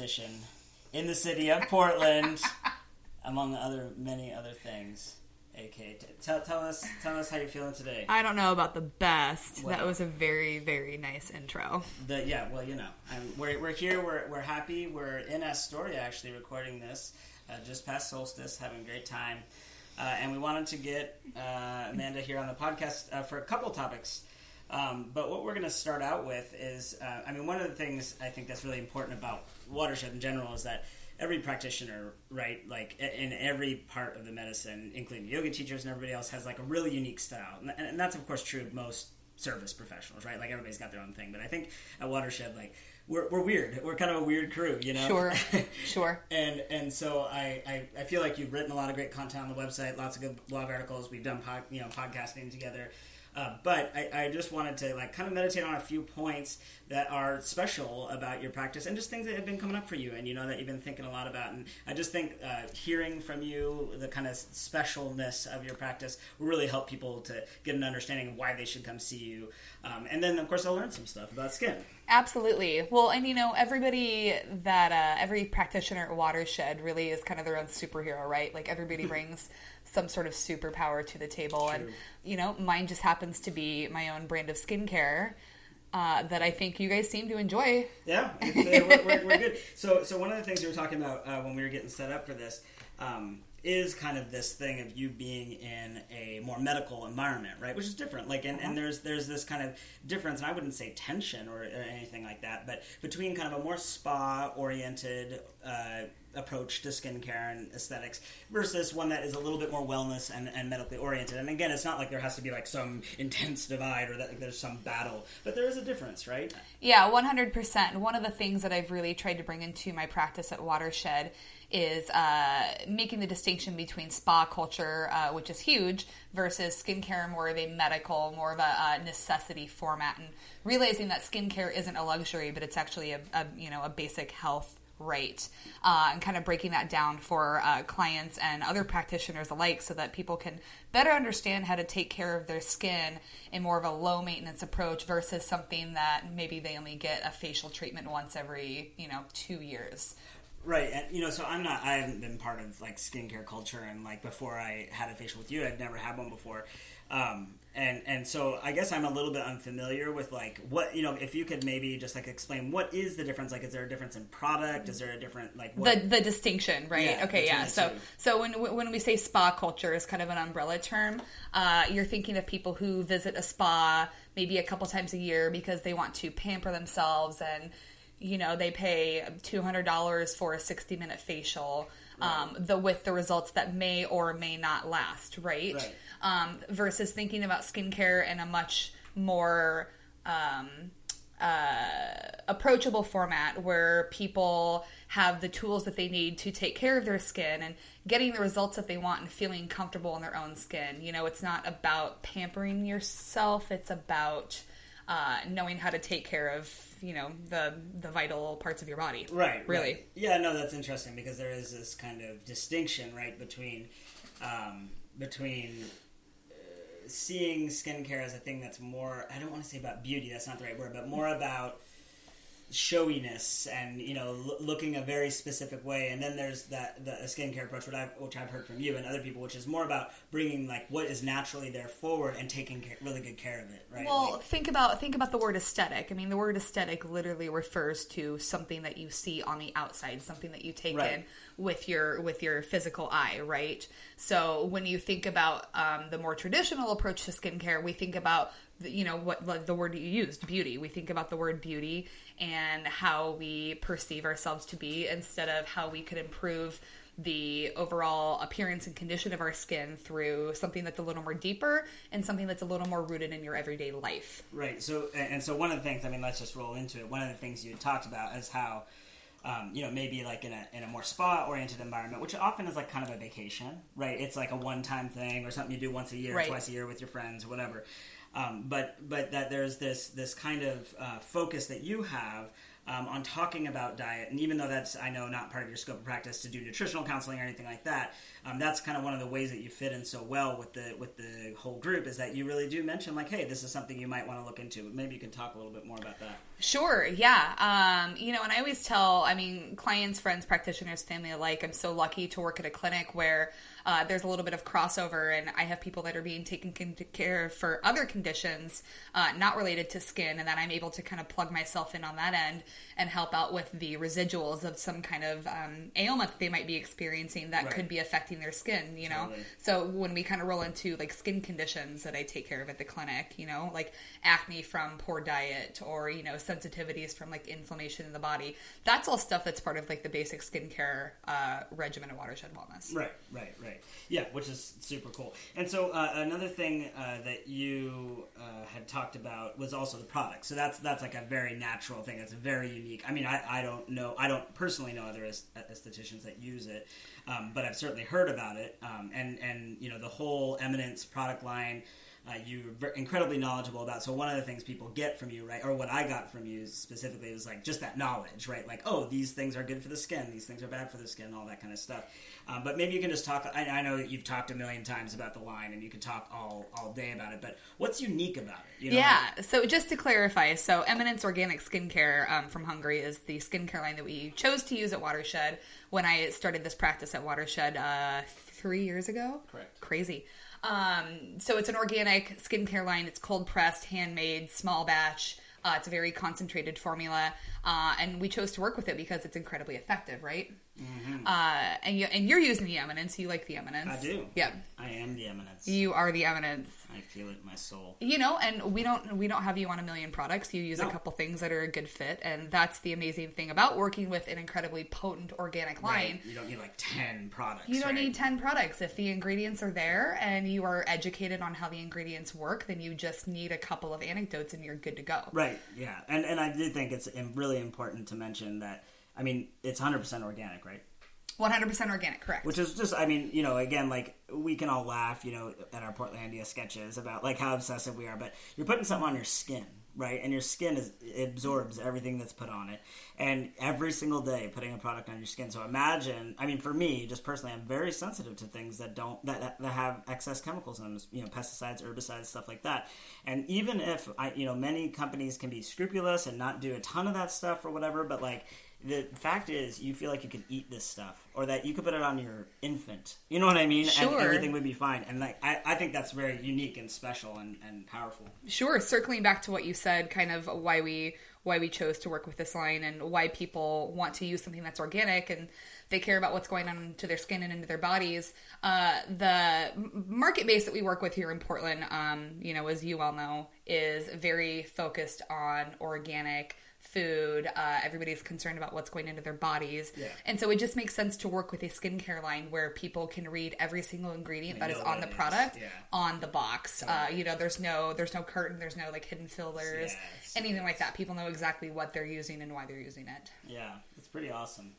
esthetician in the city of Portland, among other many other things. AK, t- tell, tell us tell us how you're feeling today. I don't know about the best. That was a very, very nice intro. The, yeah, well, you know, um, we're, we're here. We're, we're happy. We're in Astoria actually recording this uh, just past solstice, having a great time. Uh, and we wanted to get uh, Amanda here on the podcast uh, for a couple topics. Um, but what we're going to start out with is, uh, I mean, one of the things I think that's really important about watershed in general is that every practitioner, right, like in every part of the medicine, including yoga teachers and everybody else, has like a really unique style, and, and that's of course true of most service professionals, right? Like everybody's got their own thing, but I think at Watershed, like we're, we're weird. We're kind of a weird crew, you know. Sure, sure. and and so I, I I feel like you've written a lot of great content on the website, lots of good blog articles. We've done pod, you know podcasting together. Uh, but I, I just wanted to like kind of meditate on a few points that are special about your practice and just things that have been coming up for you and you know that you've been thinking a lot about and I just think uh, hearing from you the kind of specialness of your practice will really help people to get an understanding of why they should come see you um, and then of course I'll learn some stuff about skin Absolutely. Well, and you know, everybody that uh, every practitioner at Watershed really is kind of their own superhero, right? Like everybody brings some sort of superpower to the table, and you know, mine just happens to be my own brand of skincare uh, that I think you guys seem to enjoy. Yeah, uh, we're, we're, we're good. So, so one of the things we were talking about uh, when we were getting set up for this um, is kind of this thing of you being in a more medical environment, right? Which is different. Like, and, and there's there's this kind of difference, and I wouldn't say tension or, or anything like that, but between kind of a more spa oriented. Uh, approach to skincare and aesthetics versus one that is a little bit more wellness and, and medically oriented and again it's not like there has to be like some intense divide or that like, there's some battle but there is a difference right Yeah, 100%. One of the things that I've really tried to bring into my practice at Watershed is uh, making the distinction between spa culture, uh, which is huge, versus skincare, more of a medical, more of a uh, necessity format, and realizing that skincare isn't a luxury, but it's actually a, a you know a basic health right uh, and kind of breaking that down for uh, clients and other practitioners alike so that people can better understand how to take care of their skin in more of a low maintenance approach versus something that maybe they only get a facial treatment once every you know two years Right, and you know, so I'm not. I haven't been part of like skincare culture, and like before I had a facial with you, I'd never had one before, um, and and so I guess I'm a little bit unfamiliar with like what you know. If you could maybe just like explain what is the difference? Like, is there a difference in product? Is there a different like what? the the distinction, right? Yeah, okay, yeah. So two. so when when we say spa culture is kind of an umbrella term, uh, you're thinking of people who visit a spa maybe a couple times a year because they want to pamper themselves and you know they pay two hundred dollars for a sixty minute facial. Um, the with the results that may or may not last, right? Right. Um, versus thinking about skincare in a much more um, uh, approachable format where people have the tools that they need to take care of their skin and getting the results that they want and feeling comfortable in their own skin. You know, it's not about pampering yourself, it's about uh, knowing how to take care of, you know, the the vital parts of your body. Right. Really. right. Yeah. No, that's interesting because there is this kind of distinction, right, between um, between uh, seeing skincare as a thing that's more. I don't want to say about beauty. That's not the right word, but more about showiness and you know l- looking a very specific way and then there's that the skincare approach which I've, which I've heard from you and other people which is more about bringing like what is naturally there forward and taking ca- really good care of it right Well, Like- think about think about the word aesthetic. I mean, the word aesthetic literally refers to something that you see on the outside, something that you take Right. in with your with your physical eye, right? So when you think about um, the more traditional approach to skincare, we think about the, you know what like the word you used, beauty. We think about the word beauty and how we perceive ourselves to be instead of how we could improve the overall appearance and condition of our skin through something that's a little more deeper and something that's a little more rooted in your everyday life. Right. So, and so one of the things, I mean, let's just roll into it. One of the things you talked about is how, um, you know, maybe like in a in a more spa oriented environment, which often is like kind of a vacation, right? It's like a one time thing or something you do once a year, Right. twice a year with your friends, or whatever. Um, but but that there's this this kind of uh, focus that you have um, on talking about diet. And even though that's, I know, not part of your scope of practice to do nutritional counseling or anything like that, um, that's kind of one of the ways that you fit in so well with the with the whole group is that you really do mention like, hey, this is something you might want to look into. Maybe you can talk a little bit more about that. Sure, yeah. Um, you know, and I always tell, I mean, clients, friends, practitioners, family alike, I'm so lucky to work at a clinic where uh, there's a little bit of crossover, and I have people that are being taken care of for other conditions uh, not related to skin, and then I'm able to kind of plug myself in on that end and help out with the residuals of some kind of um, ailment they might be experiencing that Right. could be affecting their skin, you know? Totally. So when we kind of roll into like skin conditions that I take care of at the clinic, you know, like acne from poor diet or, you know, sensitivities from like inflammation in the body, that's all stuff that's part of like the basic skincare uh, regimen of Watershed Wellness. Right, right, right. Yeah, which is super cool. And so uh, another thing uh, that you uh, had talked about was also the product. So that's that's like a very natural thing. It's very unique. I mean, I, I don't know. I don't personally know other estheticians that use it, um, but I've certainly heard about it. Um, and and you know the whole Eminence product line. Uh, you're incredibly knowledgeable about. So one of the things people get from you, right, or what I got from you specifically, was like just that knowledge, right? Like, oh, these things are good for the skin, these things are bad for the skin, all that kind of stuff. Um, but maybe you can just talk. I, I know that you've talked a million times about the line, and you can talk all all day about it. But what's unique about it? You know, Yeah. So just to clarify, so Eminence Organic Skincare um, from Hungary is the skincare line that we chose to use at Watershed when I started this practice at Watershed uh, three years ago. Correct. Crazy. Um, so it's an organic skincare line. It's cold pressed, handmade, small batch. Uh, it's a very concentrated formula, uh, and we chose to work with it because it's incredibly effective, right? Uh, and you and you're using the Eminence. You like the Eminence. I do. Yep. I am the eminence. You are the Eminence. I feel it in my soul. you know and we don't we don't have you on a million products you use No. a couple things that are a good fit and that's the amazing thing about working with an incredibly potent organic line Right. You don't need like ten products. you don't right? need 10 products if the ingredients are there and you are educated on how the ingredients work then you just need a couple of anecdotes and you're good to go Right. Yeah. And and I do think it's really important to mention that. I mean, it's hundred percent organic, right? 100% organic correct Which is just, I mean, you know, again, like we can all laugh, you know, at our Portlandia sketches about like how obsessive we are, but you're putting something on your skin, right? And your skin is absorbs everything that's put on it, and every single day putting a product on your skin. So imagine, I mean, for me, just personally, I'm very sensitive to things that don't that that have excess chemicals in them, you know, pesticides, herbicides, stuff like that. And even if I, you know, many companies can be scrupulous and not do a ton of that stuff or whatever, but like the fact is you feel like you could eat this stuff or that you could put it on your infant you know what i mean and Sure. everything would be fine and like i, I think that's very unique and special and, and powerful Sure. Circling back to what you said, kind of why we why we chose to work with this line and why people want to use something that's organic and they care about what's going on to their skin and into their bodies. Uh, the market base that we work with here in Portland, um, you know, as you well know, is very focused on organic food. Uh, everybody's concerned about what's going into their bodies. Yeah. And so it just makes sense to work with a skincare line where people can read every single ingredient They that is on the is. product Yeah. on the box. Uh, you know, there's no there's no curtain, there's no like hidden fillers, Yes, anything like that. People know exactly what they're using and why they're using it. yeah it's pretty awesome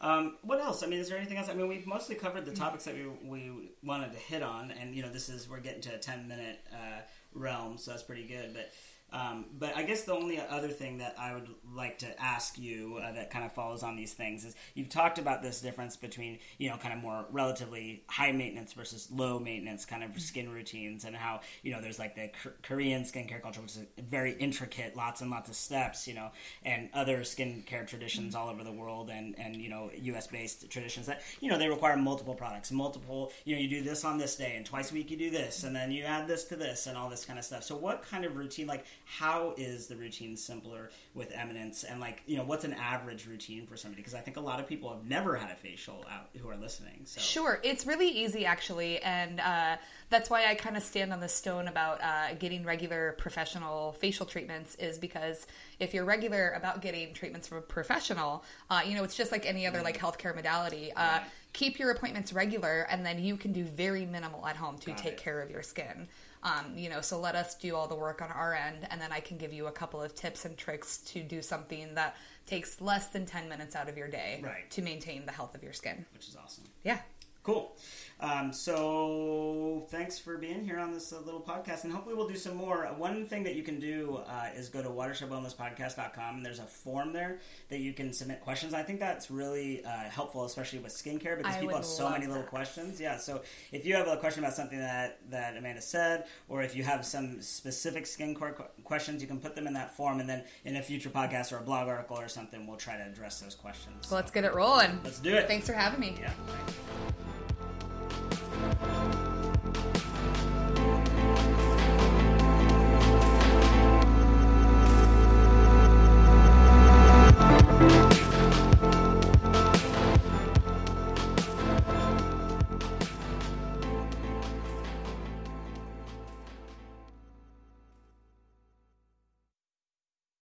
um, what else i mean is there anything else i mean we've mostly covered the topics that we, we wanted to hit on and you know this is we're getting to a 10 minute uh, realm so that's pretty good but um, but I guess the only other thing that I would like to ask you uh, that kind of follows on these things is you've talked about this difference between you know kind of more relatively high maintenance versus low maintenance kind of skin routines and how you know there's like the Korean skincare culture which is very intricate, lots and lots of steps, you know, and other skincare traditions all over the world and and you know U.S. based traditions that you know they require multiple products, multiple you know you do this on this day and twice a week you do this and then you add this to this and all this kind of stuff. So what kind of routine like how is the routine simpler with Eminence and like you know what's an average routine for somebody because I think a lot of people have never had a facial out who are listening. So Sure, it's really easy actually, and uh, that's why I kind of stand on the stone about uh, getting regular professional facial treatments. Is because if you're regular about getting treatments from a professional, uh, you know it's just like any other like healthcare modality. Uh, keep your appointments regular, and then you can do very minimal at home to Got take it. care of your skin. Um, you know, so let us do all the work on our end, and then I can give you a couple of tips and tricks to do something that takes less than ten minutes out of your day Right. to maintain the health of your skin. which is awesome. Yeah. Cool. Um, so thanks for being here on this uh, little podcast, and hopefully we'll do some more. One thing that you can do uh, is go to watershedwellnesspodcast.com, and there's a form there that you can submit questions. I think that's really uh, helpful, especially with skincare, because I people have so many little questions. Yeah, so if you have a question about something that, that Amanda said, or if you have some specific skincare qu- questions, you can put them in that form, and then in a future podcast or a blog article or something, we'll try to address those questions. Well, let's get it rolling. Let's do it. Thanks for having me. Yeah. thanks. Música